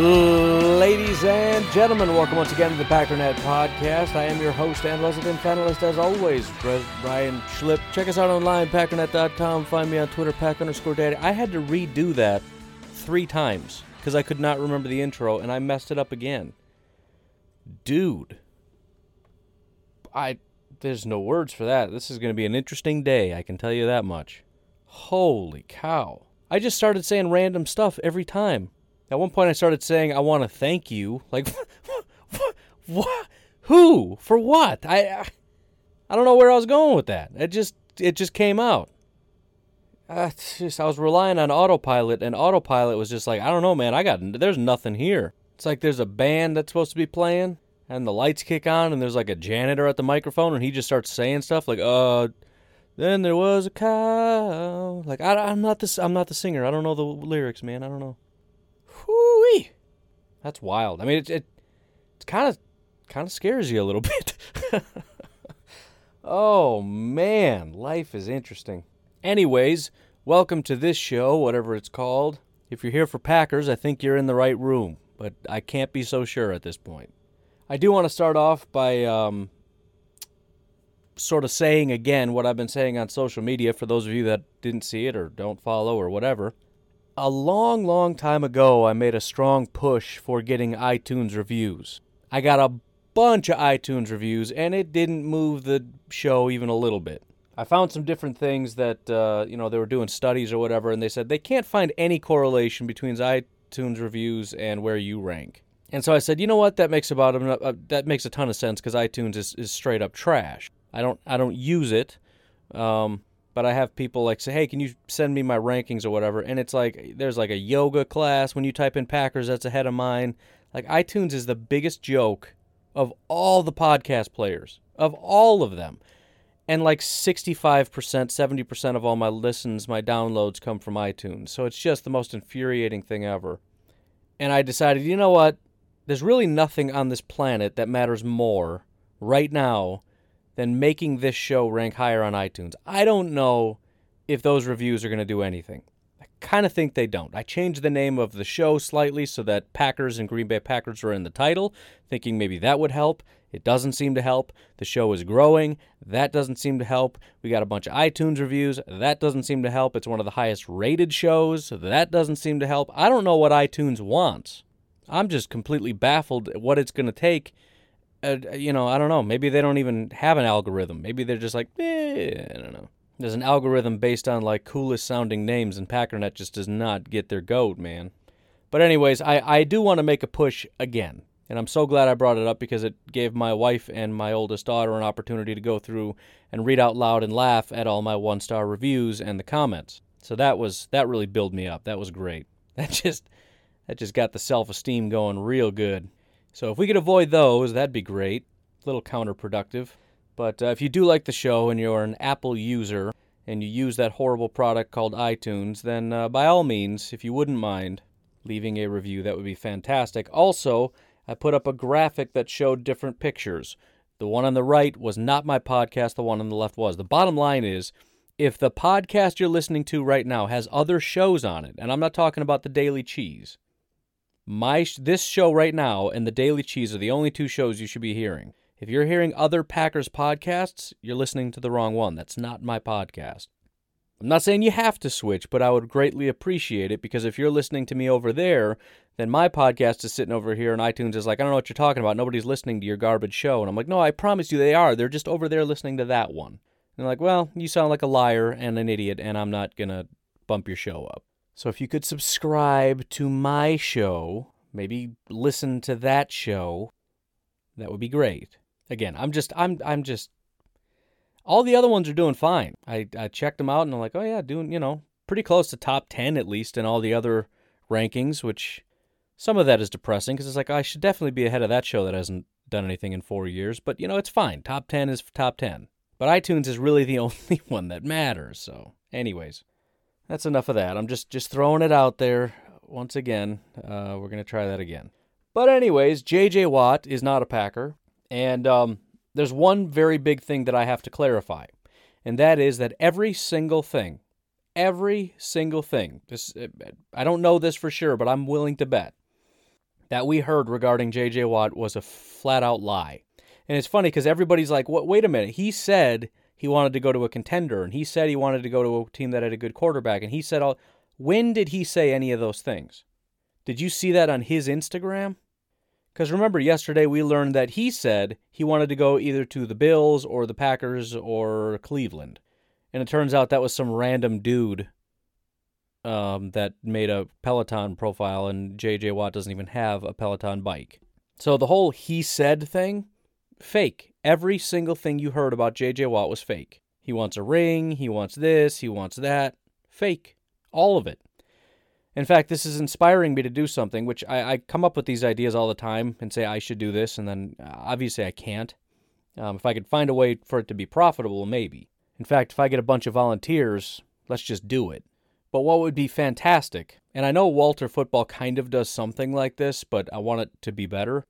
Ladies and gentlemen, welcome once again to the Packernet Podcast. I am your host and resident panelist, as always, Brian Schlipp. Check us out online, packernet.com. Find me on Twitter, pack underscore daddy. I had to redo that three times because I could not remember the intro, and I messed it up again. Dude, I there's no words for that. This is going to be an interesting day. I can tell you that much. Holy cow! I just started saying random stuff every time. At one point, I started saying, "I want to thank you." Like, what? Who? For what? I, I, don't know where I was going with that. It just, it just came out. Uh, just, I was relying on autopilot, and autopilot was just like, I don't know, man. I got, there's nothing here. It's like there's a band that's supposed to be playing, and the lights kick on, and there's like a janitor at the microphone, and he just starts saying stuff like, uh. Then there was a cow. Like I, I'm not this. I'm not the singer. I don't know the lyrics, man. I don't know. Whoo-wee. That's wild. I mean, it it kind of kind of scares you a little bit. oh man, life is interesting. Anyways, welcome to this show, whatever it's called. If you're here for Packers, I think you're in the right room, but I can't be so sure at this point. I do want to start off by um, sort of saying again what I've been saying on social media for those of you that didn't see it or don't follow or whatever. A long, long time ago, I made a strong push for getting iTunes reviews. I got a bunch of iTunes reviews, and it didn't move the show even a little bit. I found some different things that, uh, you know, they were doing studies or whatever, and they said they can't find any correlation between iTunes reviews and where you rank. And so I said, you know what, that makes about uh, that makes a ton of sense because iTunes is, is straight up trash. I don't I don't use it, um, but I have people like say, hey, can you send me my rankings or whatever? And it's like there's like a yoga class when you type in Packers that's ahead of mine. Like iTunes is the biggest joke of all the podcast players of all of them. And like 65%, 70% of all my listens, my downloads come from iTunes. So it's just the most infuriating thing ever. And I decided, you know what? There's really nothing on this planet that matters more right now than making this show rank higher on iTunes. I don't know if those reviews are going to do anything. I kind of think they don't. I changed the name of the show slightly so that Packers and Green Bay Packers were in the title, thinking maybe that would help. It doesn't seem to help. The show is growing. That doesn't seem to help. We got a bunch of iTunes reviews. That doesn't seem to help. It's one of the highest rated shows. That doesn't seem to help. I don't know what iTunes wants. I'm just completely baffled at what it's going to take. Uh, you know, I don't know. Maybe they don't even have an algorithm. Maybe they're just like, eh, I don't know. There's an algorithm based on like coolest sounding names, and Packernet just does not get their goat, man. But anyways, I, I do want to make a push again. And I'm so glad I brought it up because it gave my wife and my oldest daughter an opportunity to go through and read out loud and laugh at all my one star reviews and the comments. So that was that really built me up. That was great. That just that just got the self esteem going real good. So if we could avoid those, that'd be great. A little counterproductive. But uh, if you do like the show and you're an Apple user and you use that horrible product called iTunes, then uh, by all means, if you wouldn't mind leaving a review, that would be fantastic. Also, I put up a graphic that showed different pictures. The one on the right was not my podcast, the one on the left was. The bottom line is if the podcast you're listening to right now has other shows on it, and I'm not talking about the Daily Cheese, my this show right now and the Daily Cheese are the only two shows you should be hearing. If you're hearing other Packers podcasts, you're listening to the wrong one. That's not my podcast. I'm not saying you have to switch, but I would greatly appreciate it because if you're listening to me over there, then my podcast is sitting over here and iTunes is like, I don't know what you're talking about. Nobody's listening to your garbage show. And I'm like, no, I promise you they are. They're just over there listening to that one. And they're like, well, you sound like a liar and an idiot, and I'm not going to bump your show up. So if you could subscribe to my show, maybe listen to that show, that would be great. Again, I'm just I'm I'm just all the other ones are doing fine. I, I checked them out and I'm like, oh yeah, doing, you know, pretty close to top 10 at least in all the other rankings, which some of that is depressing because it's like, I should definitely be ahead of that show that hasn't done anything in four years. But, you know, it's fine. Top 10 is top 10. But iTunes is really the only one that matters. So, anyways, that's enough of that. I'm just, just throwing it out there once again. Uh, we're to try that again. But, anyways, JJ Watt is not a Packer. And, um, there's one very big thing that I have to clarify, and that is that every single thing, every single thing, this I don't know this for sure, but I'm willing to bet that we heard regarding JJ Watt was a flat out lie. And it's funny because everybody's like, "What? Wait a minute. He said he wanted to go to a contender, and he said he wanted to go to a team that had a good quarterback, and he said all. When did he say any of those things? Did you see that on his Instagram? Because remember, yesterday we learned that he said he wanted to go either to the Bills or the Packers or Cleveland. And it turns out that was some random dude um, that made a Peloton profile, and JJ Watt doesn't even have a Peloton bike. So the whole he said thing, fake. Every single thing you heard about JJ Watt was fake. He wants a ring, he wants this, he wants that. Fake. All of it. In fact, this is inspiring me to do something, which I, I, come up with these ideas all the time and say I should do this, and then uh, obviously I can't. Um, if I could find a way for it to be profitable, maybe. In fact, if I get a bunch of volunteers, let's just do it. But what would be fantastic, and I know Walter Football kind of does something like this, but I want it to be better,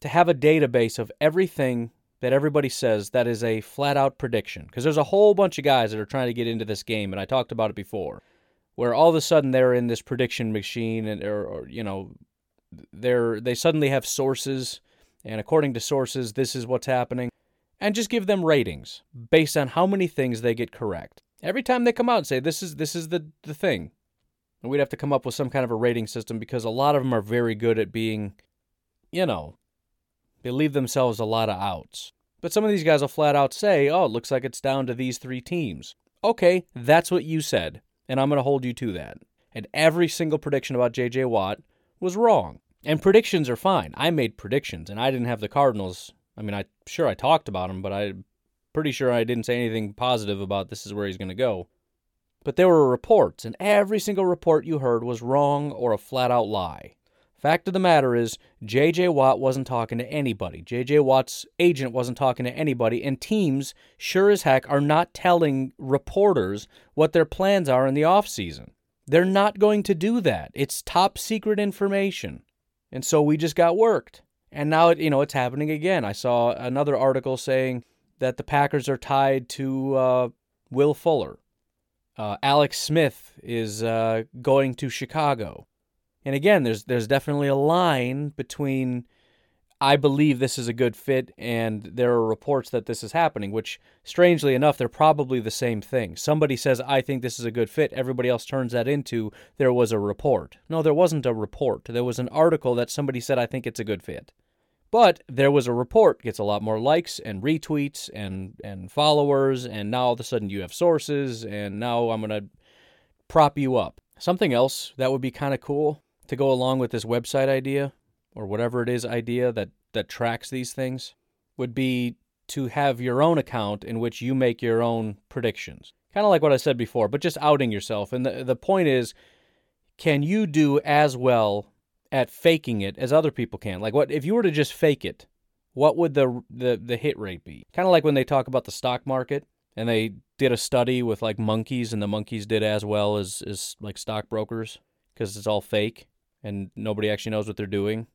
to have a database of everything that everybody says that is a flat out prediction. Because there's a whole bunch of guys that are trying to get into this game, and I talked about it before where all of a sudden they're in this prediction machine and or, or you know they're they suddenly have sources and according to sources this is what's happening and just give them ratings based on how many things they get correct every time they come out and say this is this is the the thing and we'd have to come up with some kind of a rating system because a lot of them are very good at being you know they leave themselves a lot of outs but some of these guys will flat out say oh it looks like it's down to these three teams okay that's what you said and I'm going to hold you to that. And every single prediction about J.J. Watt was wrong. And predictions are fine. I made predictions, and I didn't have the Cardinals. I mean, I sure I talked about them, but I'm pretty sure I didn't say anything positive about this is where he's going to go. But there were reports, and every single report you heard was wrong or a flat out lie. Fact of the matter is, J.J. Watt wasn't talking to anybody. J.J. Watt's agent wasn't talking to anybody, and teams, sure as heck, are not telling reporters what their plans are in the offseason. They're not going to do that. It's top secret information. And so we just got worked. And now, you know, it's happening again. I saw another article saying that the Packers are tied to uh, Will Fuller. Uh, Alex Smith is uh, going to Chicago. And again, there's there's definitely a line between I believe this is a good fit and there are reports that this is happening, which strangely enough, they're probably the same thing. Somebody says, I think this is a good fit. Everybody else turns that into there was a report. No, there wasn't a report. There was an article that somebody said, I think it's a good fit. But there was a report, gets a lot more likes and retweets and, and followers, and now all of a sudden you have sources, and now I'm to prop you up. Something else that would be kind of cool to go along with this website idea or whatever it is idea that that tracks these things would be to have your own account in which you make your own predictions. Kind of like what I said before, but just outing yourself. And the the point is can you do as well at faking it as other people can? Like what if you were to just fake it? What would the the the hit rate be? Kind of like when they talk about the stock market and they did a study with like monkeys and the monkeys did as well as as like stockbrokers because it's all fake and nobody actually knows what they're doing.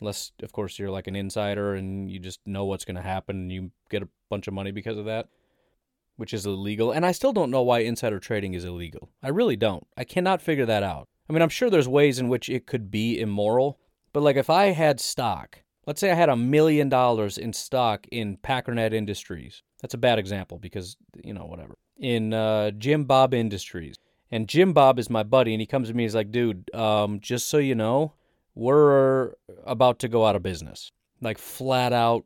Unless, of course, you're like an insider and you just know what's going to happen and you get a bunch of money because of that, which is illegal. And I still don't know why insider trading is illegal. I really don't. I cannot figure that out. I mean, I'm sure there's ways in which it could be immoral, but like if I had stock, let's say I had a million dollars in stock in Packernet Industries. That's a bad example because, you know, whatever. In uh, Jim Bob Industries and Jim Bob is my buddy, and he comes to me. He's like, "Dude, um, just so you know, we're about to go out of business. Like flat out,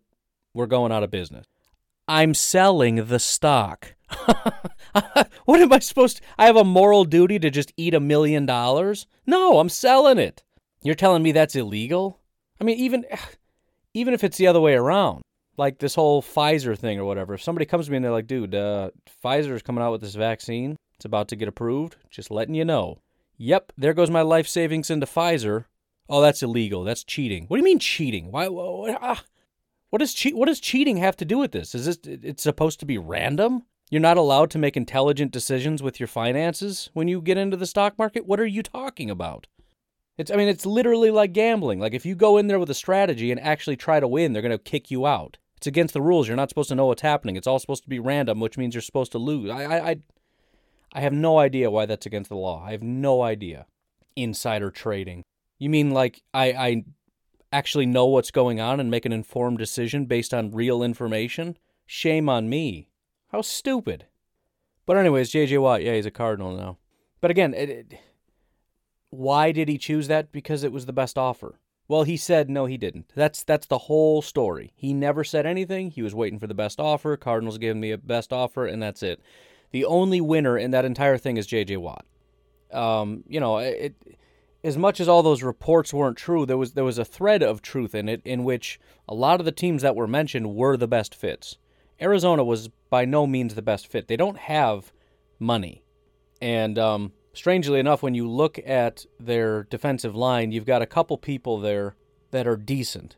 we're going out of business. I'm selling the stock. what am I supposed to? I have a moral duty to just eat a million dollars? No, I'm selling it. You're telling me that's illegal? I mean, even even if it's the other way around, like this whole Pfizer thing or whatever. If somebody comes to me and they're like, "Dude, uh, Pfizer's coming out with this vaccine. It's about to get approved. Just letting you know." Yep, there goes my life savings into Pfizer. Oh, that's illegal. That's cheating. What do you mean cheating? Why? What, ah, what does cheat? What does cheating have to do with this? Is this? It's supposed to be random? You're not allowed to make intelligent decisions with your finances when you get into the stock market? What are you talking about? It's I mean it's literally like gambling. Like if you go in there with a strategy and actually try to win, they're going to kick you out. It's against the rules. You're not supposed to know what's happening. It's all supposed to be random, which means you're supposed to lose. I I I, I have no idea why that's against the law. I have no idea. Insider trading. You mean like I I actually know what's going on and make an informed decision based on real information? Shame on me. How stupid. But anyways, JJ Watt, yeah, he's a Cardinal now. But again, it, it, why did he choose that? Because it was the best offer. Well, he said no, he didn't. That's that's the whole story. He never said anything. He was waiting for the best offer. Cardinals gave me a best offer, and that's it. The only winner in that entire thing is J.J. Watt. Um, you know, it, as much as all those reports weren't true, there was there was a thread of truth in it, in which a lot of the teams that were mentioned were the best fits. Arizona was by no means the best fit. They don't have money. And um, strangely enough, when you look at their defensive line, you've got a couple people there that are decent.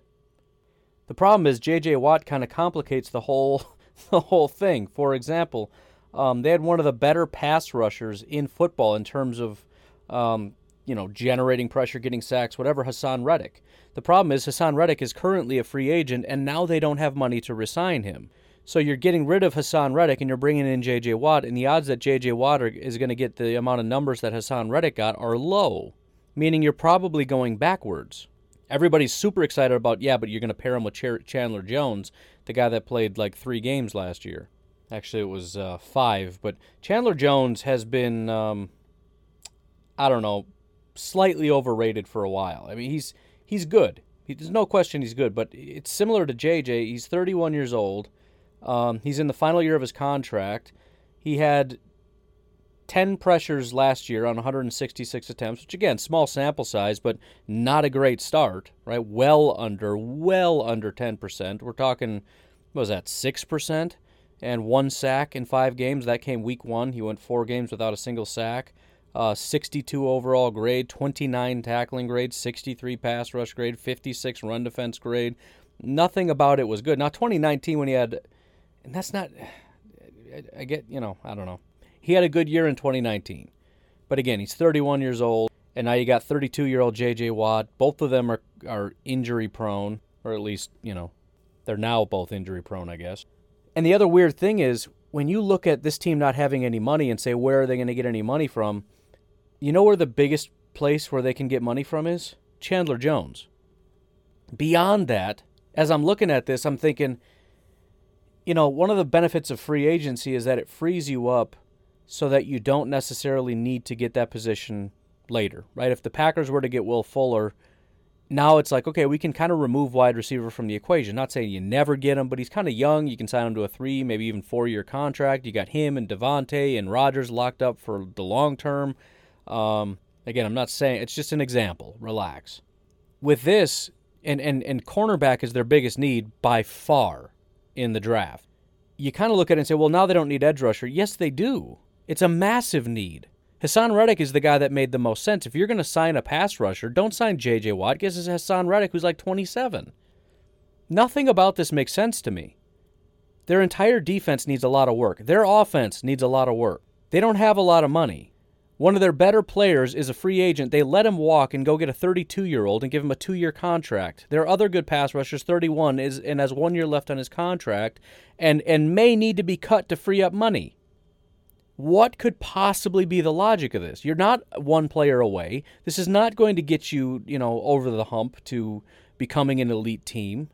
The problem is J.J. Watt kind of complicates the whole the whole thing. For example, um, they had one of the better pass rushers in football in terms of um, you know generating pressure, getting sacks, whatever. Haason Reddick. The problem is Haason Reddick is currently a free agent, and now they don't have money to resign him. So you're getting rid of Haason Reddick and you're bringing in J.J. Watt, and the odds that J.J. Watt are, is going to get the amount of numbers that Haason Reddick got are low, meaning you're probably going backwards. Everybody's super excited about, yeah, but you're going to pair him with Ch- Chandler Jones, the guy that played like three games last year. Actually, it was uh, five, but Chandler Jones has been, um, I don't know, slightly overrated for a while. I mean, he's he's good. He, there's no question he's good, but it's similar to JJ. He's 31 years old. Um, he's in the final year of his contract. He had 10 pressures last year on 166 attempts, which again, small sample size, but not a great start, right? Well under, well under 10%. We're talking, what was that, 6%? And one sack in five games. That came week one. He went four games without a single sack. Uh, 62 overall grade, 29 tackling grade, 63 pass rush grade, 56 run defense grade. Nothing about it was good. Now, 2019, when he had and that's not. I, get, you know, I don't know. He had a good year in 2019, but again, he's 31 years old, and now you got 32 year old J.J. Watt. Both of them are are injury prone, or at least you know, they're now both injury prone, I guess. And the other weird thing is when you look at this team not having any money and say where are they going to get any money from, you know where the biggest place where they can get money from is Chandler Jones. Beyond that, as I'm looking at this, I'm thinking you know, one of the benefits of free agency is that it frees you up so that you don't necessarily need to get that position later, right? If the Packers were to get Will Fuller, now it's like, okay, we can kind of remove wide receiver from the equation. Not saying you never get him, but he's kind of young. You can sign him to a three, maybe even four year contract. You got him and Davante and Rodgers locked up for the long term. Um, again, I'm not saying it's just an example. Relax. With this, and, and, and cornerback is their biggest need by far in the draft. You kind of look at it and say, well, now they don't need edge rusher. Yes, they do. It's a massive need. Haason Reddick is the guy that made the most sense. If you're going to sign a pass rusher, don't sign J.J. Watt. Guess it's Haason Reddick, who's like 27. Nothing about this makes sense to me. Their entire defense needs a lot of work. Their offense needs a lot of work. They don't have a lot of money. One of their better players is a free agent. They let him walk and go get a 32 year old and give him a two year contract. There are other good pass rushers, 31, is and has one year left on his contract, and and may need to be cut to free up money. What could possibly be the logic of this? You're not one player away. This is not going to get you, you know, over the hump to becoming an elite team.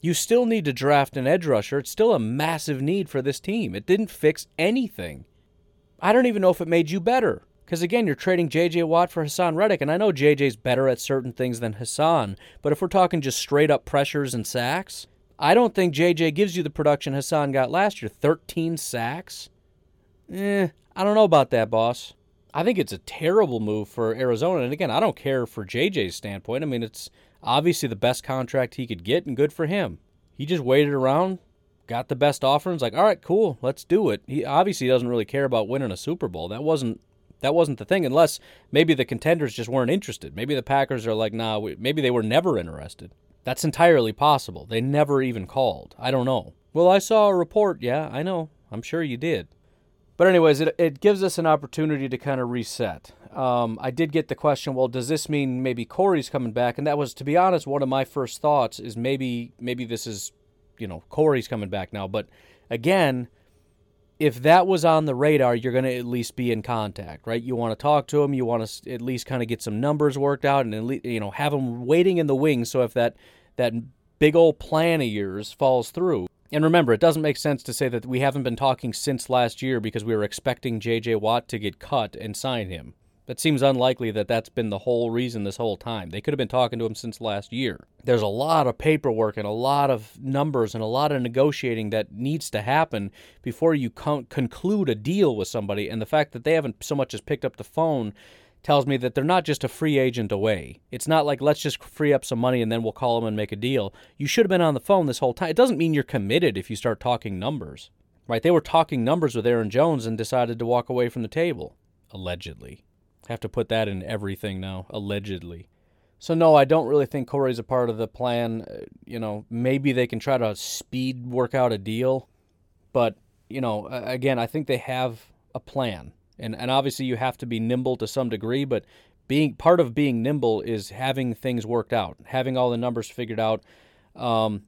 You still need to draft an edge rusher. It's still a massive need for this team. It didn't fix anything. I don't even know if it made you better. Because again, you're trading J.J. Watt for Haason Reddick, and I know J.J.'s better at certain things than Haason, but if we're talking just straight up pressures and sacks, I don't think J.J. gives you the production Haason got last year. 13 sacks? Eh, I don't know about that, boss. I think it's a terrible move for Arizona. And again, I don't care for JJ's standpoint. I mean, it's obviously the best contract he could get, and good for him. He just waited around, got the best offer, and was like, all right, cool, let's do it. He obviously doesn't really care about winning a Super Bowl. That wasn't that wasn't the thing, unless maybe the contenders just weren't interested. Maybe the Packers are like, nah, we, maybe they were never interested. That's entirely possible. They never even called. I don't know. Well, I saw a report. Yeah, I know. I'm sure you did. But anyways, it, it gives us an opportunity to kind of reset. Um, I did get the question, well, does this mean maybe Corey's coming back? And that was, to be honest, one of my first thoughts is maybe maybe this is, you know, Corey's coming back now. But again, if that was on the radar, you're going to at least be in contact, right? You want to talk to him, you want to at least kind of get some numbers worked out, and at least, you know have him waiting in the wings. So if that that big old plan of yours falls through, and remember, it doesn't make sense to say that we haven't been talking since last year because we were expecting J.J. Watt to get cut and sign him. That seems unlikely that that's been the whole reason this whole time. They could have been talking to him since last year. There's a lot of paperwork and a lot of numbers and a lot of negotiating that needs to happen before you con- conclude a deal with somebody. And the fact that they haven't so much as picked up the phone tells me that they're not just a free agent away. It's not like let's just free up some money and then we'll call them and make a deal. You should have been on the phone this whole time. It doesn't mean you're committed if you start talking numbers. Right? They were talking numbers with Aaron Jones and decided to walk away from the table allegedly. Have to put that in everything now, allegedly. So no, I don't really think Corey's a part of the plan. Uh, you know, maybe they can try to speed work out a deal, but you know, again, I think they have a plan. And and obviously you have to be nimble to some degree, but being part of being nimble is having things worked out, having all the numbers figured out. Um,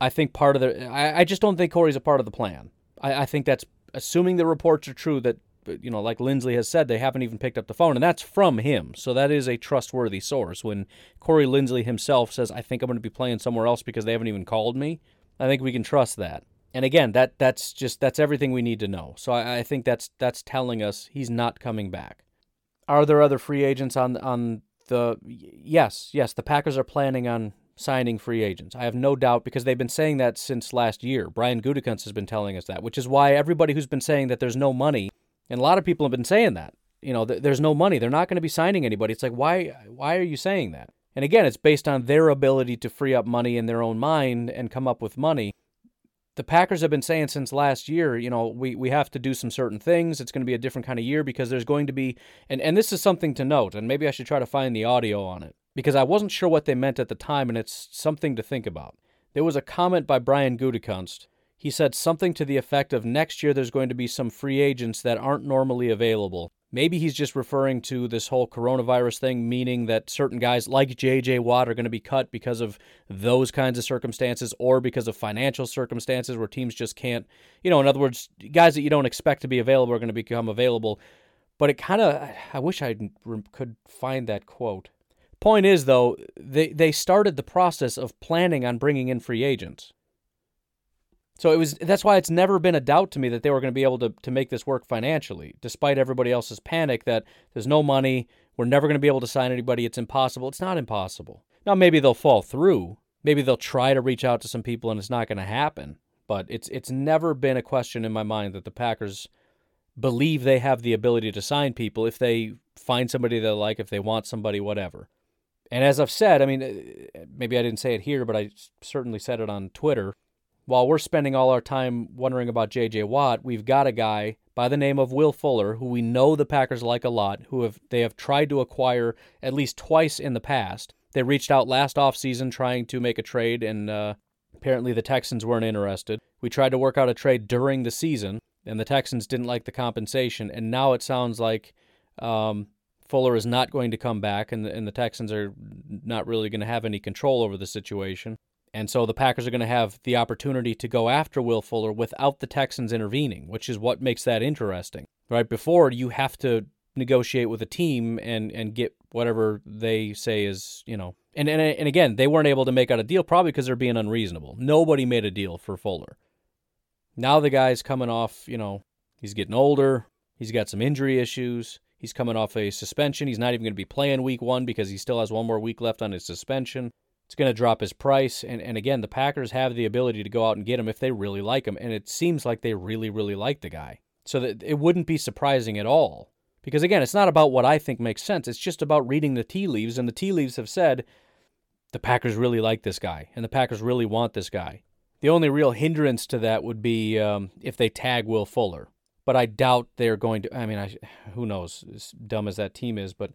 I think part of the I, I just don't think Corey's a part of the plan. I, I think that's assuming the reports are true that you know, like Linsley has said, they haven't even picked up the phone, and that's from him. So that is a trustworthy source. When Corey Linsley himself says, "I think I'm going to be playing somewhere else because they haven't even called me," I think we can trust that. And again, that that's just that's everything we need to know. So I, I think that's that's telling us he's not coming back. Are there other free agents on on the? Yes, yes. The Packers are planning on signing free agents. I have no doubt because they've been saying that since last year. Brian Gutekunst has been telling us that, which is why everybody who's been saying that there's no money, and a lot of people have been saying that, you know, th- there's no money. They're not going to be signing anybody. It's like why why are you saying that? And again, it's based on their ability to free up money in their own mind and come up with money the Packers have been saying since last year, you know, we, we have to do some certain things. It's going to be a different kind of year because there's going to be, and, and this is something to note, and maybe I should try to find the audio on it because I wasn't sure what they meant at the time, and it's something to think about. There was a comment by Brian Gutekunst. He said something to the effect of next year there's going to be some free agents that aren't normally available. Maybe he's just referring to this whole coronavirus thing, meaning that certain guys like J.J. Watt are going to be cut because of those kinds of circumstances or because of financial circumstances where teams just can't, you know, in other words, guys that you don't expect to be available are going to become available. But it kind of, I wish I could find that quote. Point is, though, they, they started the process of planning on bringing in free agents. So it was that's why it's never been a doubt to me that they were going to be able to, to make this work financially, despite everybody else's panic that there's no money, we're never going to be able to sign anybody, it's impossible. It's not impossible. Now maybe they'll fall through. Maybe they'll try to reach out to some people and it's not going to happen. But it's it's never been a question in my mind that the Packers believe they have the ability to sign people if they find somebody they like, if they want somebody, whatever. And as I've said, I mean, uh, maybe I didn't say it here, but I certainly said it on Twitter while we're spending all our time wondering about J.J. Watt, we've got a guy by the name of Will Fuller, who we know the Packers like a lot, who have they have tried to acquire at least twice in the past. They reached out last offseason trying to make a trade, and uh, apparently the Texans weren't interested. We tried to work out a trade during the season, and the Texans didn't like the compensation. And now it sounds like um, Fuller is not going to come back, and the, and the Texans are not really going to have any control over the situation. And so the Packers are going to have the opportunity to go after Will Fuller without the Texans intervening, which is what makes that interesting. Right before you have to negotiate with a team and and get whatever they say is, you know. And and and again, they weren't able to make out a deal probably because they're being unreasonable. Nobody made a deal for Fuller. Now the guy's coming off, you know, he's getting older, he's got some injury issues. He's coming off a suspension. He's not even going to be playing week 1 because he still has one more week left on his suspension it's going to drop his price. And, and again, the Packers have the ability to go out and get him if they really like him. And it seems like they really, really like the guy. So that it wouldn't be surprising at all. Because again, it's not about what I think makes sense. It's just about reading the tea leaves. And the tea leaves have said the Packers really like this guy and the Packers really want this guy. The only real hindrance to that would be um, if they tag Will Fuller. But I doubt they're going to. I mean, I, who knows, as dumb as that team is, but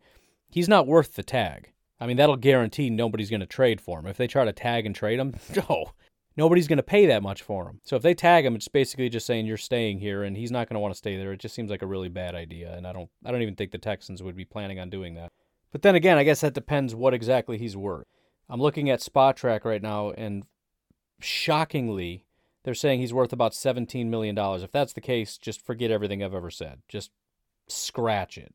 he's not worth the tag. I mean, that'll guarantee nobody's going to trade for him. If they try to tag and trade him, no, nobody's going to pay that much for him. So if they tag him, it's basically just saying you're staying here, and he's not going to want to stay there. It just seems like a really bad idea, and I don't, I don't even think the Texans would be planning on doing that. But then again, I guess that depends what exactly he's worth. I'm looking at Spotrac right now, and shockingly, they're saying he's worth about $17 million. If that's the case, just forget everything I've ever said. Just scratch it.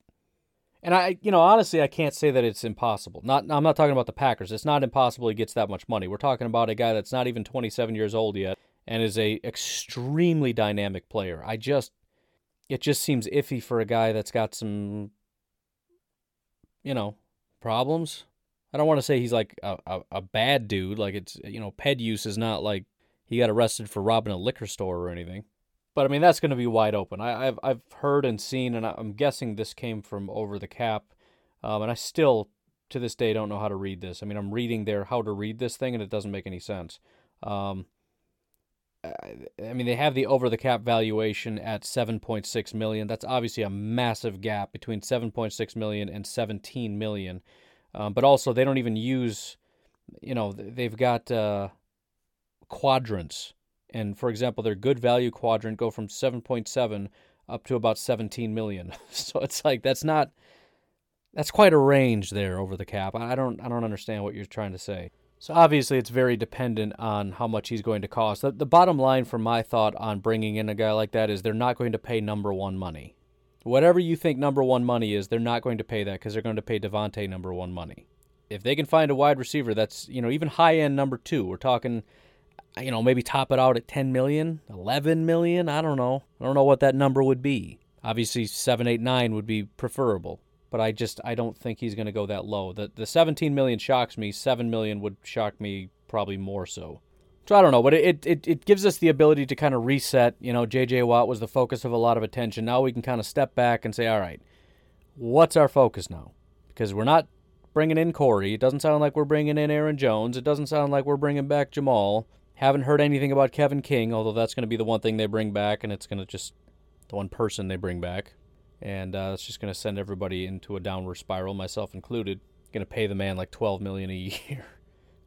And I, you know, honestly, I can't say that it's impossible. Not, I'm not talking about the Packers. It's not impossible he gets that much money. We're talking about a guy that's not even 27 years old yet and is a extremely dynamic player. I just, it just seems iffy for a guy that's got some, you know, problems. I don't want to say he's like a, a, a bad dude. Like it's, you know, ped use is not like he got arrested for robbing a liquor store or anything. But I mean, that's going to be wide open. I, have I've heard and seen, and I'm guessing this came from Over the Cap, um, and I still to this day don't know how to read this. I mean, I'm reading there how to read this thing, and it doesn't make any sense. Um, I mean, they have the over the cap valuation at 7.6 million. That's obviously a massive gap between 7.6 million and 17 million. Um, but also, they don't even use, you know, they've got uh, quadrants and for example, their good value quadrant go from 7.7 up to about 17 million. so it's like that's not that's quite a range there over the cap. I don't I don't understand what you're trying to say. So obviously it's very dependent on how much he's going to cost. The, the bottom line for my thought on bringing in a guy like that is they're not going to pay number 1 money. Whatever you think number 1 money is, they're not going to pay that cuz they're going to pay Davante number 1 money. If they can find a wide receiver that's, you know, even high end number 2, we're talking you know, maybe top it out at 10 million, 11 million. I don't know. I don't know what that number would be. Obviously, 7, 8, 9 would be preferable, but I just I don't think he's going to go that low. The the 17 million shocks me. 7 million would shock me probably more so. So I don't know, but it, it, it gives us the ability to kind of reset. You know, J.J. Watt was the focus of a lot of attention. Now we can kind of step back and say, all right, what's our focus now? Because we're not bringing in Corey. It doesn't sound like we're bringing in Aaron Jones. It doesn't sound like we're bringing back Jamal. Haven't heard anything about Kevin King, although that's going to be the one thing they bring back, and it's going to just the one person they bring back, and uh, it's just going to send everybody into a downward spiral, myself included. Going to pay the man like twelve million a year.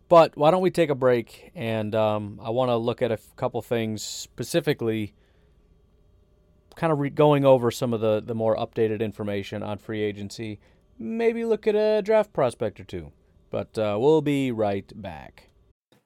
But why don't we take a break? And um, I want to look at a couple things specifically, kind of re- going over some of the the more updated information on free agency. Maybe look at a draft prospect or two. But uh, we'll be right back.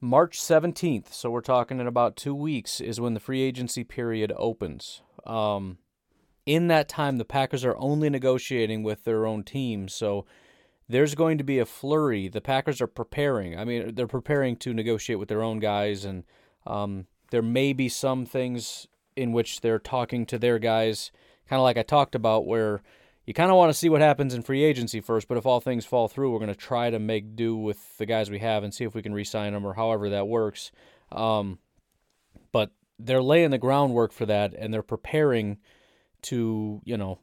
March 17th, so we're talking in about two weeks, is when the free agency period opens. Um, in that time, the Packers are only negotiating with their own team, so there's going to be a flurry. The Packers are preparing. I mean, they're preparing to negotiate with their own guys, and um, there may be some things in which they're talking to their guys, kind of like I talked about, where you kind of want to see what happens in free agency first, but if all things fall through, we're going to try to make do with the guys we have and see if we can re-sign them or however that works. Um, but they're laying the groundwork for that, and they're preparing to, you know,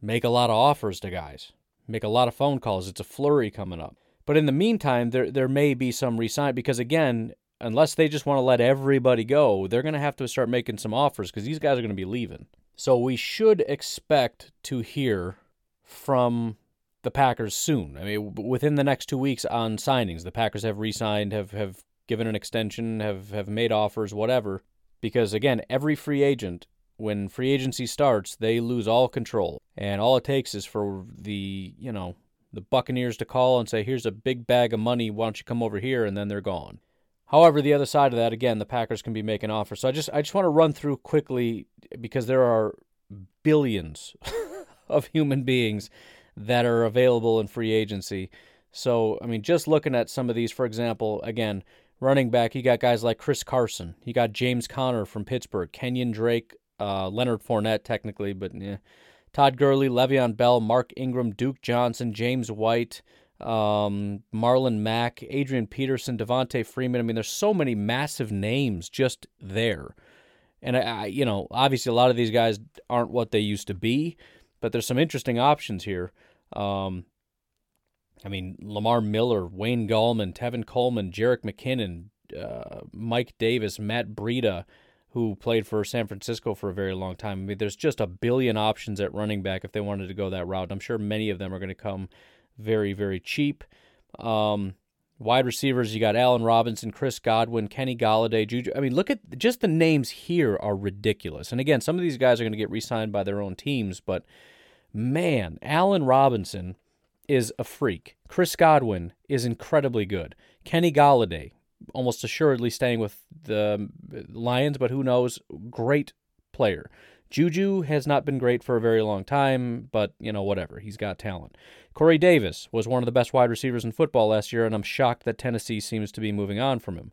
make a lot of offers to guys, make a lot of phone calls. It's a flurry coming up. But in the meantime, there there may be some resign because again, unless they just want to let everybody go, they're going to have to start making some offers because these guys are going to be leaving. So we should expect to hear from the Packers soon. I mean, within the next two weeks on signings, the Packers have re-signed, have have given an extension, have have made offers, whatever. Because again, every free agent, when free agency starts, they lose all control, and all it takes is for the you know the Buccaneers to call and say, "Here's a big bag of money. Why don't you come over here?" And then they're gone. However, the other side of that, again, the Packers can be making offers. So I just I just want to run through quickly because there are billions of human beings that are available in free agency. So I mean, just looking at some of these, for example, again, running back, you got guys like Chris Carson, you got James Conner from Pittsburgh, Kenyon Drake, uh, Leonard Fournette, technically, but yeah. Todd Gurley, Le'Veon Bell, Mark Ingram, Duke Johnson, James White, um, Marlon Mack, Adrian Peterson, Devonta Freeman. I mean, there's so many massive names just there. And I, I, you know, obviously a lot of these guys aren't what they used to be, but there's some interesting options here. Um, I mean, Lamar Miller, Wayne Gallman, Tevin Coleman, Jerick McKinnon, uh, Mike Davis, Matt Breida, who played for San Francisco for a very long time. I mean, there's just a billion options at running back if they wanted to go that route. I'm sure many of them are going to come very, very cheap. Um, wide receivers, you got Allen Robinson, Chris Godwin, Kenny Golladay, Juju. I mean, look at just the names here are ridiculous. And again, some of these guys are going to get re-signed by their own teams, but man, Allen Robinson is a freak. Chris Godwin is incredibly good. Kenny Golladay, almost assuredly staying with the um, Lions, but who knows? Great player. Juju has not been great for a very long time, but you know, whatever. He's got talent. Corey Davis was one of the best wide receivers in football last year, and I'm shocked that Tennessee seems to be moving on from him.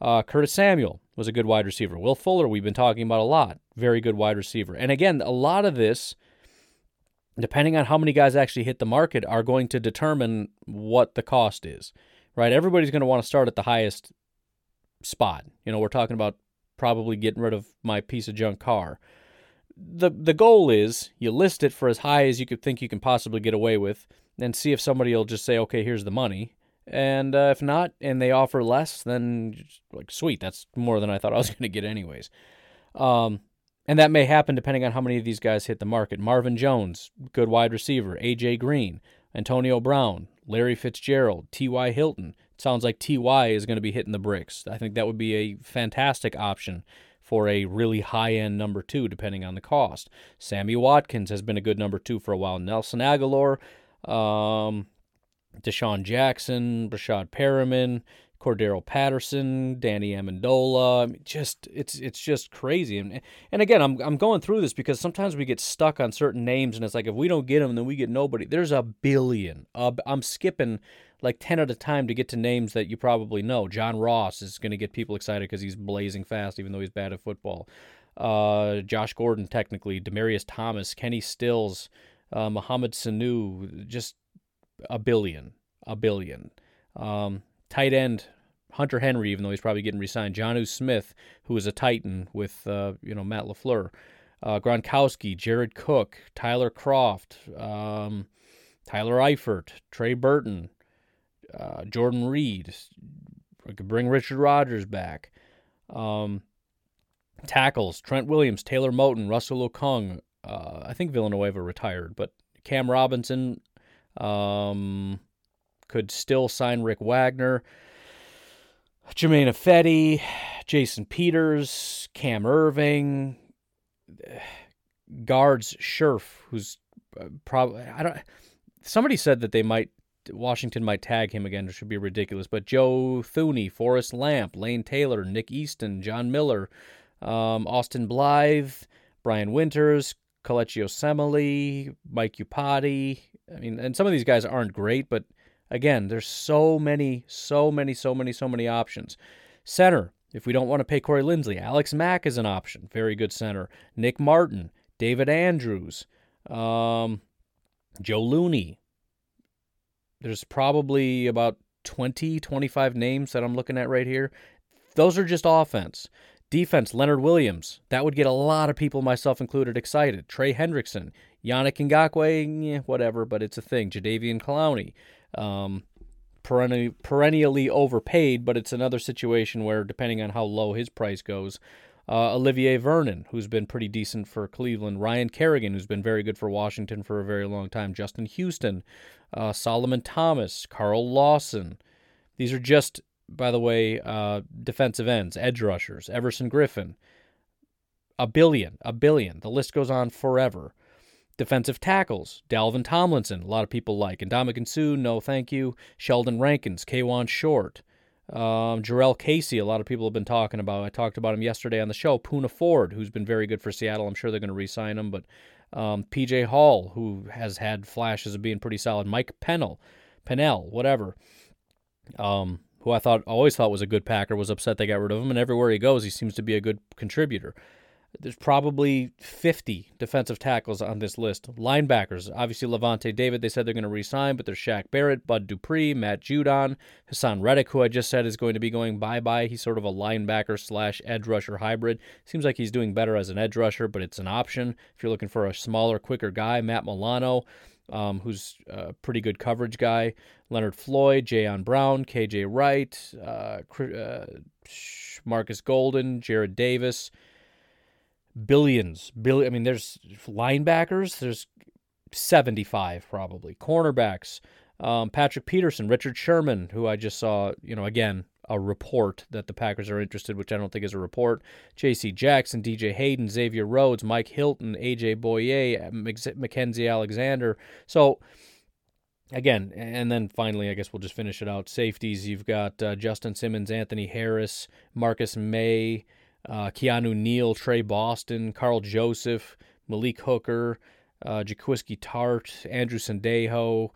Uh, Curtis Samuel was a good wide receiver. Will Fuller, we've been talking about a lot. Very good wide receiver. And again, a lot of this, depending on how many guys actually hit the market, are going to determine what the cost is, right? Everybody's going to want to start at the highest spot. You know, we're talking about probably getting rid of my piece of junk car. The the goal is you list it for as high as you could think you can possibly get away with, and see if somebody will just say, okay, here's the money. And uh, if not, and they offer less, then like sweet, that's more than I thought I was going to get anyways. Um, and that may happen depending on how many of these guys hit the market. Marvin Jones, good wide receiver. AJ Green, Antonio Brown, Larry Fitzgerald, T.Y. Hilton. It sounds like T.Y. is going to be hitting the bricks. I think that would be a fantastic option for a really high end number two, depending on the cost. Sammy Watkins has been a good number two for a while. Nelson Agholor, um, DeSean Jackson, Rashad Perriman, Cordero Patterson, Danny Amendola. I mean, just it's it's just crazy. And and again, I'm I'm going through this because sometimes we get stuck on certain names, and it's like if we don't get them, then we get nobody. There's a billion. Uh, I'm skipping like 10 at a time to get to names that you probably know. John Ross is going to get people excited because he's blazing fast, even though he's bad at football. Uh, Josh Gordon, technically, Demaryius Thomas, Kenny Stills, uh, Mohamed Sanu, just a billion, a billion. Um, tight end Hunter Henry, even though he's probably getting resigned. Jonnu Smith, who is a Titan with uh, you know Matt LaFleur, uh, Gronkowski, Jared Cook, Tyler Kroft, um, Tyler Eifert, Trey Burton, uh, Jordan Reed. Could bring Richard Rodgers back. Um, tackles: Trent Williams, Taylor Moton, Russell Okung. Uh, I think Villanueva retired, but Cam Robinson um, could still sign Rick Wagner. Germain Ifedi, Jason Peters, Cam Erving, guards Scherff, who's uh, probably I don't. Somebody said that they might Washington might tag him again, which would be ridiculous. But Joe Thuney, Forrest Lamp, Lane Taylor, Nick Easton, John Miller, um, Austin Blythe, Brian Winters, Kelechi Osemele, Mike Iupati. I mean, and some of these guys aren't great, but again, there's so many, so many, so many, so many options. Center, if we don't want to pay Corey Linsley, Alex Mack is an option. Very good center. Nick Martin, David Andrews, um, Joe Looney. There's probably about 20, 25 names that I'm looking at right here. Those are just offense. Defense, Leonard Williams. That would get a lot of people, myself included, excited. Trey Hendrickson, Yannick Ngakoue, yeah, whatever, but it's a thing. Jadeveon Clowney. Um, perennially overpaid, but it's another situation where, depending on how low his price goes, uh, Olivier Vernon, who's been pretty decent for Cleveland, Ryan Kerrigan, who's been very good for Washington for a very long time, Justin Houston, uh, Solomon Thomas, Carl Lawson. These are just, by the way, uh, defensive ends, edge rushers, Everson Griffen, A billion, a billion. The list goes on forever. Defensive tackles, Dalvin Tomlinson, a lot of people like. And Ndamukong Suh, no thank you. Sheldon Rankins, Kawann Short. Um, Jurrell Casey, a lot of people have been talking about. I talked about him yesterday on the show. Poona Ford, who's been very good for Seattle. I'm sure they're going to re sign him. But um, PJ Hall, who has had flashes of being pretty solid. Mike Pennel, Pennell, whatever. Um, who I thought always thought was a good Packer, was upset they got rid of him. And everywhere he goes, he seems to be a good contributor. There's probably 50 defensive tackles on this list. Linebackers, obviously Lavonte David, they said they're going to re-sign, but there's Shaq Barrett, Bud Dupree, Matt Judon, Haason Reddick, who I just said is going to be going bye-bye. He's sort of a linebacker slash edge rusher hybrid. Seems like he's doing better as an edge rusher, but it's an option if you're looking for a smaller, quicker guy. Matt Milano, um, who's a pretty good coverage guy. Leonard Floyd, Jayon Brown, KJ Wright, uh, uh, Marcus Golden, Jarrad Davis billions, billion. I mean, there's linebackers. There's 75 probably cornerbacks. Um, Patrick Peterson, Richard Sherman, who I just saw. You know, again, a report that the Packers are interested, which I don't think is a report. J.C. Jackson, D.J. Hayden, Xavier Rhodes, Mike Hilton, A.J. Bouye, Mackensie Alexander. So. Again, and then finally, I guess we'll just finish it out. Safeties, you've got uh, Justin Simmons, Anthony Harris, Marcus Maye, uh, Keanu Neal, Tre Boston, Karl Joseph, Malik Hooker, uh, Jaquiski Tartt, Andrew Sendejo.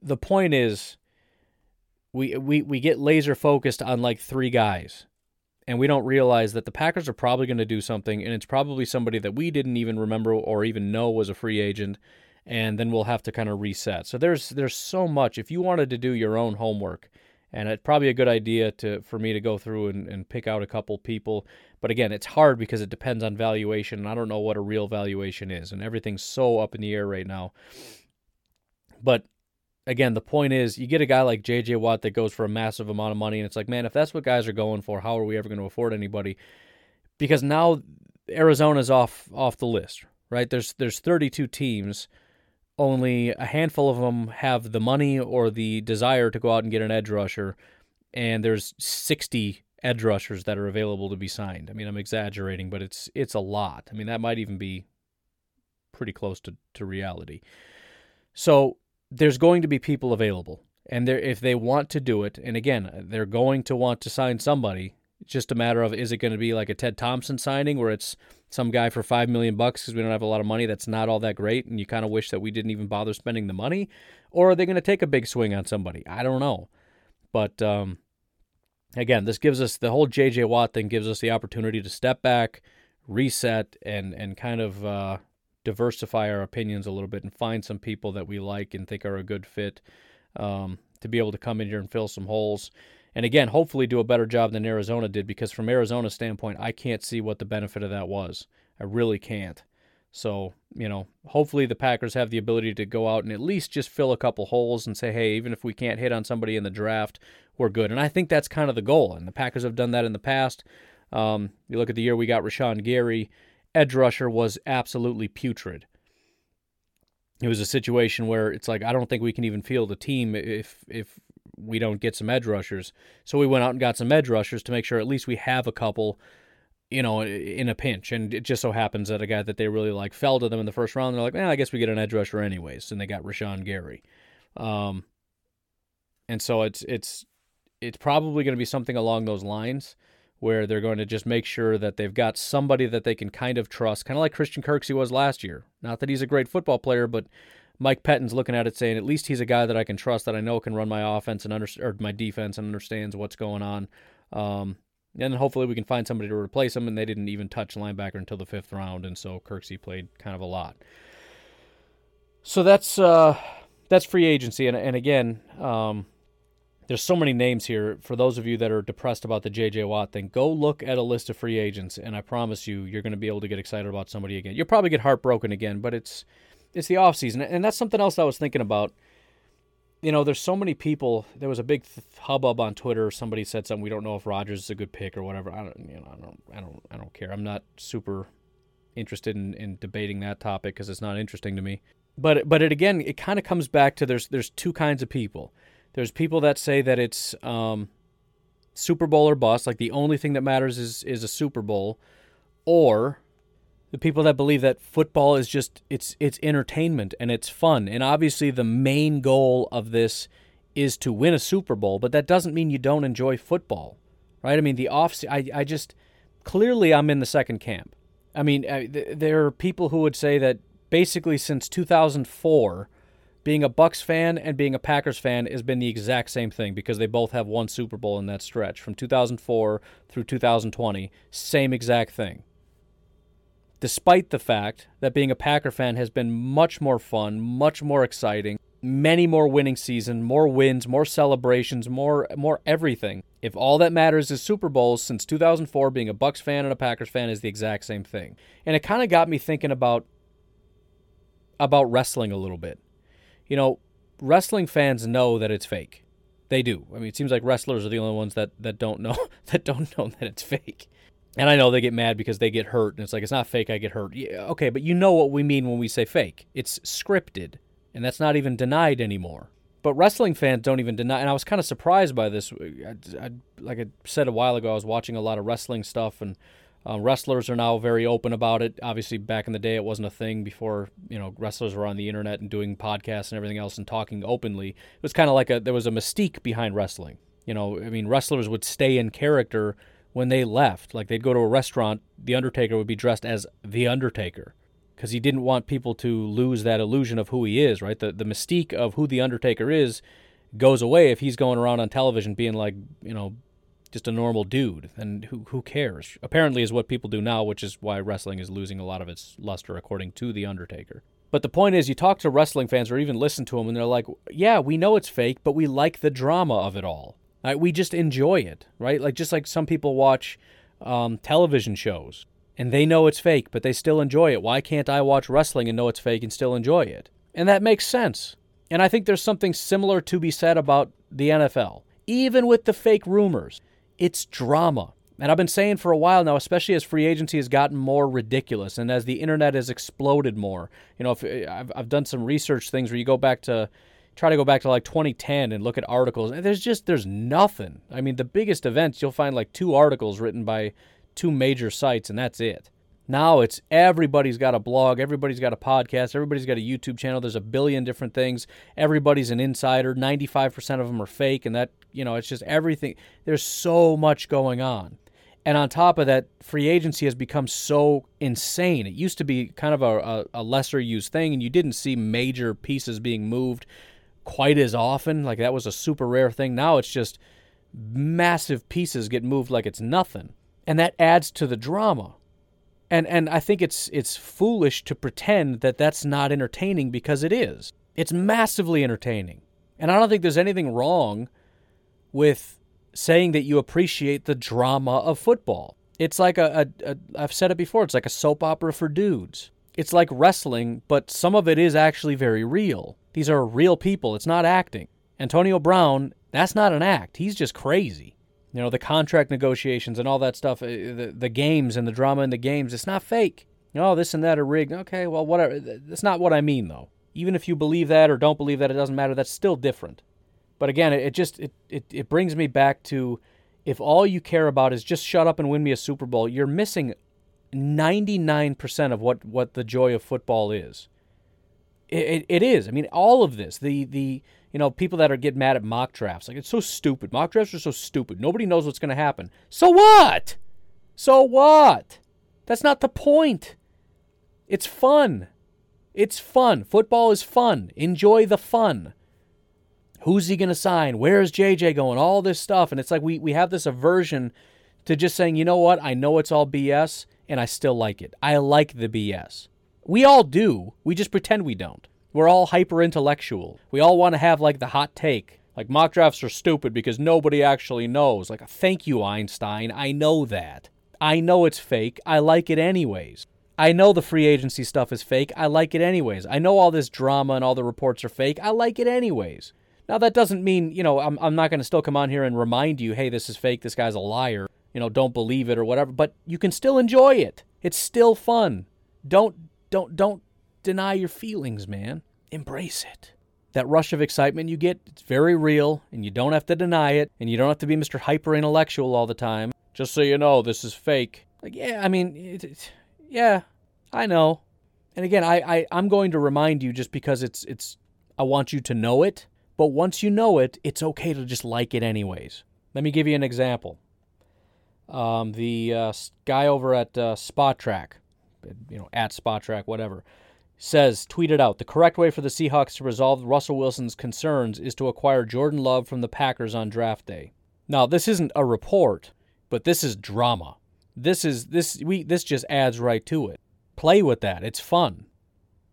The point is, we, we, we get laser focused on like three guys, and we don't realize that the Packers are probably going to do something, and it's probably somebody that we didn't even remember or even know was a free agent, and then we'll have to kind of reset. So there's there's so much. If you wanted to do your own homework, and it's probably a good idea to for me to go through and, and pick out a couple people. But again it's hard because it depends on valuation and i don't know what a real valuation is and everything's so up in the air right now. But again the point is you get a guy like jj watt that goes for a massive amount of money and it's like man if that's what guys are going for how are we ever going to afford anybody? Because now arizona's off off the list right? There's there's 32 teams only a handful of them have the money or the desire to go out and get an edge rusher, and there's 60 edge rushers that are available to be signed. I mean, I'm exaggerating, but it's it's a lot. I mean, that might even be pretty close to, to reality. So there's going to be people available, and if they want to do it, and again, they're going to want to sign somebody. It's just a matter of is it going to be like a Ted Thompson signing where it's some guy for five million bucks because we don't have a lot of money. That's not all that great, and you kind of wish that we didn't even bother spending the money. Or are they going to take a big swing on somebody? I don't know. But um, again, this gives us the whole J.J. Watt thing gives us the opportunity to step back, reset, and and kind of uh, diversify our opinions a little bit and find some people that we like and think are a good fit um, to be able to come in here and fill some holes. And again, hopefully do a better job than Arizona did because from Arizona's standpoint, I can't see what the benefit of that was. I really can't. So, you know, hopefully the Packers have the ability to go out and at least just fill a couple holes and say, hey, even if we can't hit on somebody in the draft, we're good. And I think that's kind of the goal. And the Packers have done that in the past. Um, you look at the year we got Rashan Gary, edge rusher was absolutely putrid. It was a situation where it's like I don't think we can even field a team if if we don't get some edge rushers. So we went out and got some edge rushers to make sure at least we have a couple, you know, in a pinch. And it just so happens that a guy that they really like fell to them in the first round. They're like, eh, I guess we get an edge rusher anyways, and they got Rashan Gary. Um, and so it's it's it's probably going to be something along those lines where they're going to just make sure that they've got somebody that they can kind of trust, kind of like Christian Kirksey was last year. Not that he's a great football player, but Mike Pettine's looking at it saying, at least he's a guy that I can trust, that I know can run my offense and under, or my defense and understands what's going on. Um, and hopefully we can find somebody to replace him. And they didn't even touch linebacker until the fifth round, and so Kirksey played kind of a lot. So that's uh, that's free agency, and and again, um, there's so many names here. For those of you that are depressed about the J.J. Watt thing, go look at a list of free agents, and I promise you, you're going to be able to get excited about somebody again. You'll probably get heartbroken again, but it's it's the off season, and that's something else I was thinking about. You know, there's so many people. There was a big hubbub on Twitter. Somebody said something. We don't know if Rodgers is a good pick or whatever. I don't, you know, I don't, I don't, I don't care. I'm not super interested in, in debating that topic because it's not interesting to me. But but it again, it kind of comes back to there's there's two kinds of people there's people that say that it's um, Super Bowl or bust, like the only thing that matters is is a Super Bowl, or the people that believe that football is just it's it's entertainment and it's fun. And obviously the main goal of this is to win a Super Bowl, but that doesn't mean you don't enjoy football. Right? I mean, the off I I just clearly I'm in the second camp. I mean, I, th- there are people who would say that basically since 2004 being a Bucs fan and being a Packers fan has been the exact same thing because they both have one Super Bowl in that stretch from 2004 through 2020. Same exact thing. Despite the fact that being a Packer fan has been much more fun, much more exciting, many more winning seasons, more wins, more celebrations, more more everything. If all that matters is Super Bowls, since 2004, being a Bucs fan and a Packers fan is the exact same thing. And it kind of got me thinking about about wrestling a little bit you know, wrestling fans know that it's fake. They do. I mean, it seems like wrestlers are the only ones that, that don't know that don't know that it's fake. And I know they get mad because they get hurt, and it's like it's not fake. I get hurt. Yeah, okay, but you know what we mean when we say fake. It's scripted, and that's not even denied anymore. But wrestling fans don't even deny. And I was kind of surprised by this. I, I, like I said a while ago, I was watching a lot of wrestling stuff, and uh, wrestlers are now very open about it. Obviously, back in the day, it wasn't a thing before you know wrestlers were on the internet and doing podcasts and everything else and talking openly. It was kind of like a there was a mystique behind wrestling. You know, I mean, wrestlers would stay in character when they left. Like they'd go to a restaurant, the Undertaker would be dressed as the Undertaker because he didn't want people to lose that illusion of who he is. Right, the the mystique of who the Undertaker is goes away if he's going around on television being like you know just a normal dude, and who who cares? Apparently, is what people do now, which is why wrestling is losing a lot of its luster, according to the Undertaker. But the point is, you talk to wrestling fans or even listen to them, and they're like, "Yeah, we know it's fake, but we like the drama of it all. Right? We just enjoy it, right? Like just like some people watch um, television shows." And they know it's fake, but they still enjoy it. Why can't I watch wrestling and know it's fake and still enjoy it? And that makes sense. And I think there's something similar to be said about the NFL, even with the fake rumors it's drama. And I've been saying for a while now, especially as free agency has gotten more ridiculous and as the internet has exploded more. You know, if I've, I've done some research things where you go back to try to go back to like 2010 and look at articles and there's just there's nothing. I mean, the biggest events you'll find like two articles written by two major sites and that's it. Now it's everybody's got a blog, everybody's got a podcast, everybody's got a YouTube channel. There's a billion different things. Everybody's an insider. 95% of them are fake and that, you know, it's just everything. There's so much going on. And on top of that, free agency has become so insane. It used to be kind of a, a, a lesser used thing, and you didn't see major pieces being moved quite as often. Like that was a super rare thing. Now it's just massive pieces get moved like it's nothing. And that adds to the drama. And and I think it's it's foolish to pretend that that's not entertaining because it is. It's massively entertaining. And I don't think there's anything wrong with saying that you appreciate the drama of football. It's like a, a, a I've said it before, it's like a soap opera for dudes. It's like wrestling, but some of it is actually very real. These are real people. It's not acting. Antonio Brown, that's not an act. He's just crazy. You know, the contract negotiations and all that stuff, uh, the, the games and the drama in the games, it's not fake. Oh, this and that are rigged. Okay, well, whatever. That's not what I mean, though. Even if you believe that or don't believe that, it doesn't matter. That's still different. But again, it, it just it, it, it brings me back to if all you care about is just shut up and win me a Super Bowl, you're missing 99% of what, what the joy of football is. It, it, is. I mean, all of this, the, the, you know, people that are getting mad at mock drafts, like it's so stupid. Mock drafts are so stupid. Nobody knows what's going to happen. So what? So what? That's not the point. It's fun. It's fun. Football is fun. Enjoy the fun. Who's he going to sign? Where's JJ going? All this stuff. And it's like we, we have this aversion to just saying, you know what? I know it's all BS and I still like it. I like the BS. We all do. We just pretend we don't. We're all hyper intellectual. We all want to have like the hot take. Like mock drafts are stupid because nobody actually knows. Like, thank you, Einstein. I know that. I know it's fake. I like it anyways. I know the free agency stuff is fake. I like it anyways. I know all this drama and all the reports are fake. I like it anyways. Now, that doesn't mean, you know, I'm, I'm not going to still come on here and remind you, hey, this is fake, this guy's a liar, you know, don't believe it or whatever, but you can still enjoy it. It's still fun. Don't, don't, don't deny your feelings, man. Embrace it. That rush of excitement you get, it's very real, and you don't have to deny it, and you don't have to be Mr. Hyper Intellectual all the time. Just so you know, this is fake. Like, yeah, I mean, it, it, yeah, I know. And again, I, I, I'm going to remind you just because it's, it's, I want you to know it but once you know it, it's okay to just like it anyways. Let me give you an example. Um, the uh, guy over at uh, Spotrac, you know, at Spotrac, whatever, says, tweeted out, the correct way for the Seahawks to resolve Russell Wilson's concerns is to acquire Jordan Love from the Packers on draft day. Now, this isn't a report, but this is drama. This is this we this just adds right to it. Play with that. It's fun.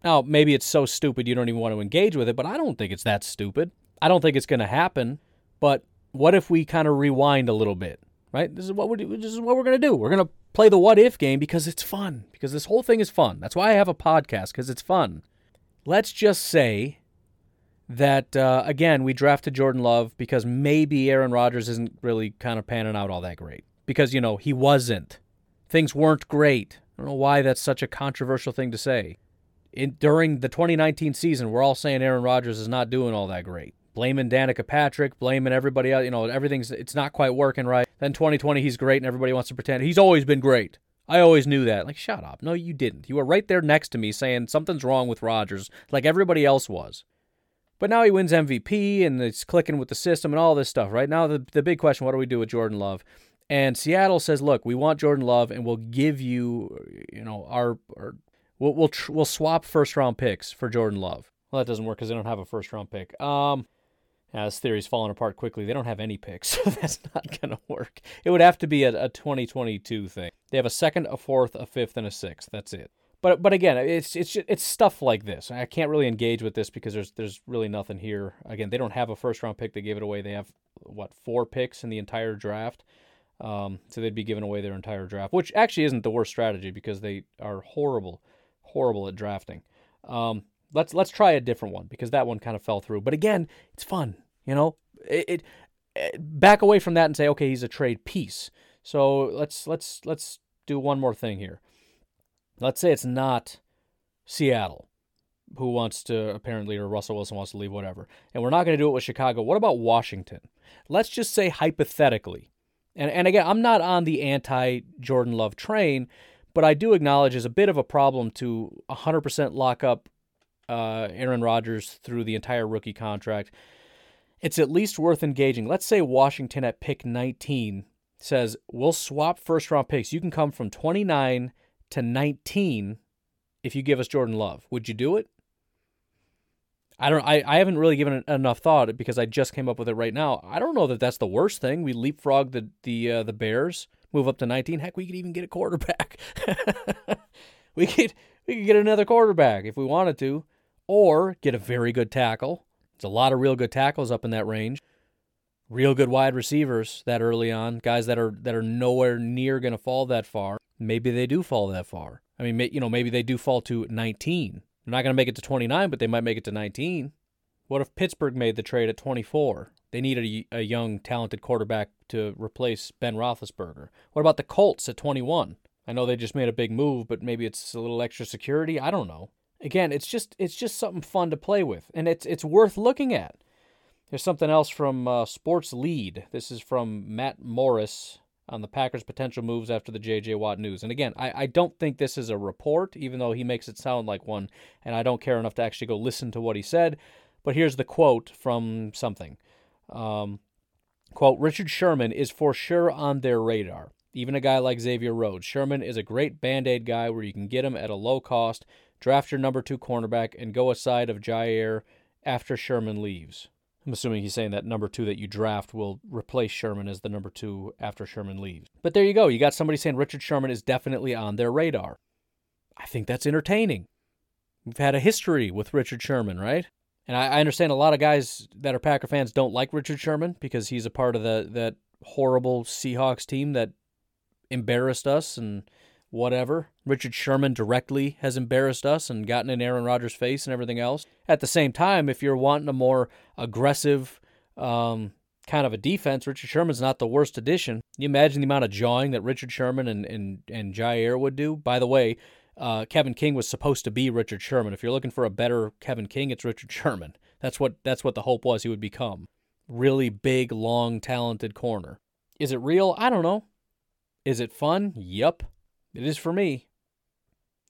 Now, maybe it's so stupid you don't even want to engage with it, but I don't think it's that stupid. I don't think it's going to happen. But what if we kind of rewind a little bit, right? This is what we're this is what we're to do. We're to play the what if game because it's fun. Because this whole thing is fun. That's why I have a podcast because it's fun. Let's just say that uh, again we drafted Jordan Love because maybe Aaron Rodgers isn't really kind of panning out all that great because you know he wasn't. Things weren't great. I don't know why that's such a controversial thing to say in, during the 2019 season, we're all saying Aaron Rodgers is not doing all that great. Blaming Danica Patrick, blaming everybody else. You know, everything's it's not quite working right. Then 2020, he's great, and everybody wants to pretend he's always been great. I always knew that. Like, shut up. No, you didn't. You were right there next to me saying something's wrong with Rodgers, like everybody else was. But now he wins MVP and it's clicking with the system and all this stuff, right? Now, the, the big question what do we do with Jordan Love? And Seattle says, look, we want Jordan Love and we'll give you, you know, our, our We'll we'll tr- we'll swap first round picks for Jordan Love. Well, that doesn't work because they don't have a first round pick. Um, yeah, this theory's falling apart quickly. They don't have any picks, so that's not gonna work. It would have to be a, a 2022 thing. They have a second, a fourth, a fifth, and a sixth. That's it. But but again, it's it's it's stuff like this. I can't really engage with this because there's there's really nothing here. Again, they don't have a first round pick. They gave it away. They have what four picks in the entire draft. Um, so they'd be giving away their entire draft, which actually isn't the worst strategy because they are horrible horrible at drafting. Um, let's let's try a different one because that one kind of fell through. But again, it's fun. You know, it, it, it back away from that and say, okay, he's a trade piece. So let's let's let's do one more thing here. Let's say it's not Seattle who wants to apparently or Russell Wilson wants to leave whatever. And we're not going to do it with Chicago. What about Washington? Let's just say hypothetically. And and again, I'm not on the anti Jordan Love train but I do acknowledge is a bit of a problem to 100% lock up uh, Aaron Rodgers through the entire rookie contract. It's at least worth engaging. Let's say Washington at pick 19 says, We'll swap first round picks. You can come from 29 to 19 if you give us Jordan Love. Would you do it? I don't. I, I haven't really given it enough thought because I just came up with it right now. I don't know that that's the worst thing. We leapfrog the the uh, the Bears, move up to 19. Heck, we could even get a quarterback. we could we could get another quarterback if we wanted to, or get a very good tackle. There's a lot of real good tackles up in that range. Real good wide receivers that early on, guys that are that are nowhere near going to fall that far. Maybe they do fall that far. I mean, you know, maybe they do fall to 19 they're not going to make it to 29, but they might make it to 19. What if Pittsburgh made the trade at 24? They needed a, a young, talented quarterback to replace Ben Roethlisberger. What about the Colts at 21? I know they just made a big move, but maybe it's a little extra security. I don't know. Again, it's just it's just something fun to play with, and it's it's worth looking at. There's something else from uh, Sports Lead. This is from Matt Morris on the Packers' potential moves after the J.J. Watt news. And again, I, I don't think this is a report, even though he makes it sound like one, and I don't care enough to actually go listen to what he said. But here's the quote from something. Um, quote, Richard Sherman is for sure on their radar. Even a guy like Xavier Rhodes. Sherman is a great band aid guy where you can get him at a low cost, draft your number two cornerback, and go aside of Jaire after Sherman leaves. I'm assuming he's saying that number two that you draft will replace Sherman as the number two after Sherman leaves. But there you go. You got somebody saying Richard Sherman is definitely on their radar. I think that's entertaining. We've had a history with Richard Sherman, right? And I, I understand a lot of guys that are Packer fans don't like Richard Sherman because he's a part of the that horrible Seahawks team that embarrassed us and whatever. Richard Sherman directly has embarrassed us and gotten in Aaron Rodgers' face and everything else. At the same time, if you're wanting a more aggressive um, kind of a defense, Richard Sherman's not the worst addition. You imagine the amount of jawing that Richard Sherman and, and, and Jaire would do. By the way, uh, Kevin King was supposed to be Richard Sherman. If you're looking for a better Kevin King, it's Richard Sherman. That's what that's what the hope was he would become. Really big, long, talented corner. Is it real? I don't know. Is it fun? Yup. It is for me.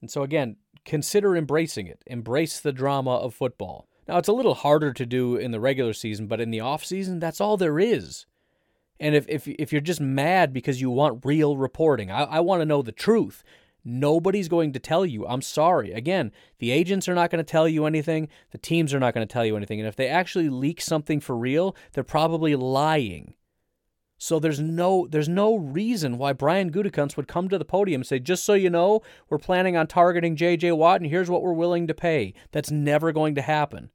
And so, again, consider embracing it. Embrace the drama of football. Now, it's a little harder to do in the regular season, but in the off season, that's all there is. And if, if, if you're just mad because you want real reporting, I, I want to know the truth. Nobody's going to tell you. I'm sorry. Again, the agents are not going to tell you anything. The teams are not going to tell you anything. And if they actually leak something for real, they're probably lying. So there's no there's no reason why Brian Gutekunst would come to the podium and say, just so you know, we're planning on targeting J.J. Watt, and here's what we're willing to pay. That's never going to happen.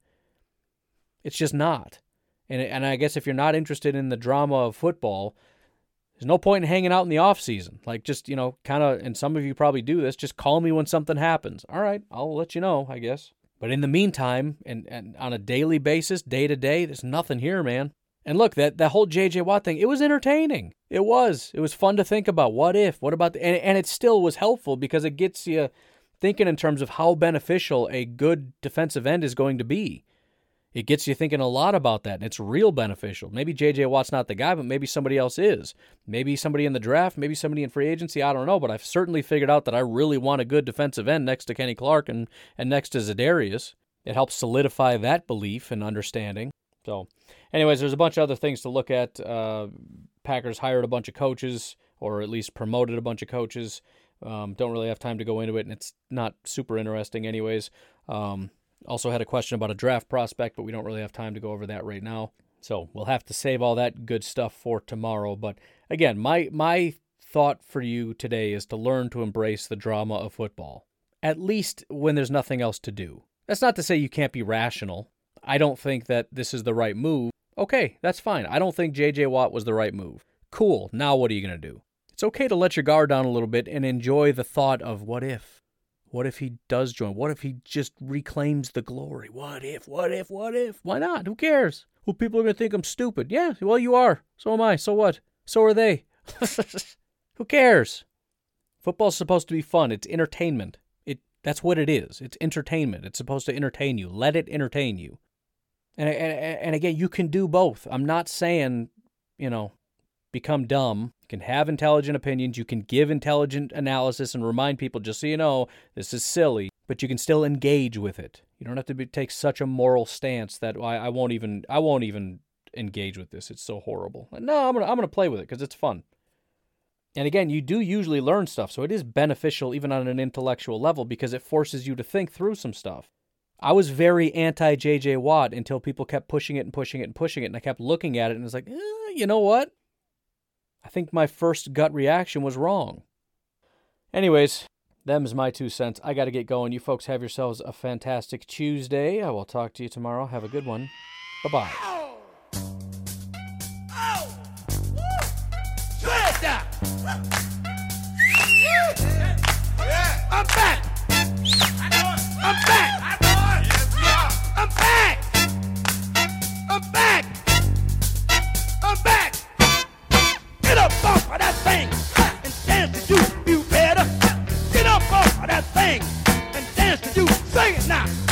It's just not. And and I guess if you're not interested in the drama of football, there's no point in hanging out in the off season. Like just you know, kind of. And some of you probably do this. Just call me when something happens. All right, I'll let you know. I guess. But in the meantime, and, and on a daily basis, day to day, there's nothing here, man. And look, that, that whole JJ Watt thing, it was entertaining. It was. It was fun to think about. What if? What about the, and, and it still was helpful because it gets you thinking in terms of how beneficial a good defensive end is going to be. It gets you thinking a lot about that, and it's real beneficial. Maybe JJ Watt's not the guy, but maybe somebody else is. Maybe somebody in the draft, maybe somebody in free agency, I don't know, but I've certainly figured out that I really want a good defensive end next to Kenny Clark and, and next to Za'Darius. It helps solidify that belief and understanding. So, anyways, there's a bunch of other things to look at. Uh, Packers hired a bunch of coaches, or at least promoted a bunch of coaches. Um, don't really have time to go into it, and it's not super interesting, anyways. Um, also had a question about a draft prospect, but we don't really have time to go over that right now. So we'll have to save all that good stuff for tomorrow. But again, my my thought for you today is to learn to embrace the drama of football, at least when there's nothing else to do. That's not to say you can't be rational. I don't think that this is the right move. Okay, that's fine. I don't think JJ Watt was the right move. Cool. Now what are you going to do? It's okay to let your guard down a little bit and enjoy the thought of what if? What if he does join? What if he just reclaims the glory? What if? What if? What if? Why not? Who cares? Well, people are going to think I'm stupid. Yeah, well, you are. So am I. So what? So are they. Who cares? Football's supposed to be fun. It's entertainment. It that's what it is. It's entertainment. It's supposed to entertain you. Let it entertain you. And, and, and again, you can do both. I'm not saying, you know, become dumb. You can have intelligent opinions. You can give intelligent analysis and remind people, just so you know, this is silly, but you can still engage with it. You don't have to be, take such a moral stance that I, I won't even I won't even engage with this. It's so horrible. No, I'm gonna I'm gonna play with it because it's fun. And again, you do usually learn stuff, so it is beneficial even on an intellectual level because it forces you to think through some stuff. I was very anti JJ Watt until people kept pushing it and pushing it and pushing it, and I kept looking at it and was like, eh, you know what? I think my first gut reaction was wrong. Anyways, them's my two cents. I got to get going. You folks have yourselves a fantastic Tuesday. I will talk to you tomorrow. Have a good one. Bye bye. I'm back. I'm back. I'm back. I'm back. I'm back. Get up of that thing and dance to you. You better get up of that thing and dance to you. Sing it now.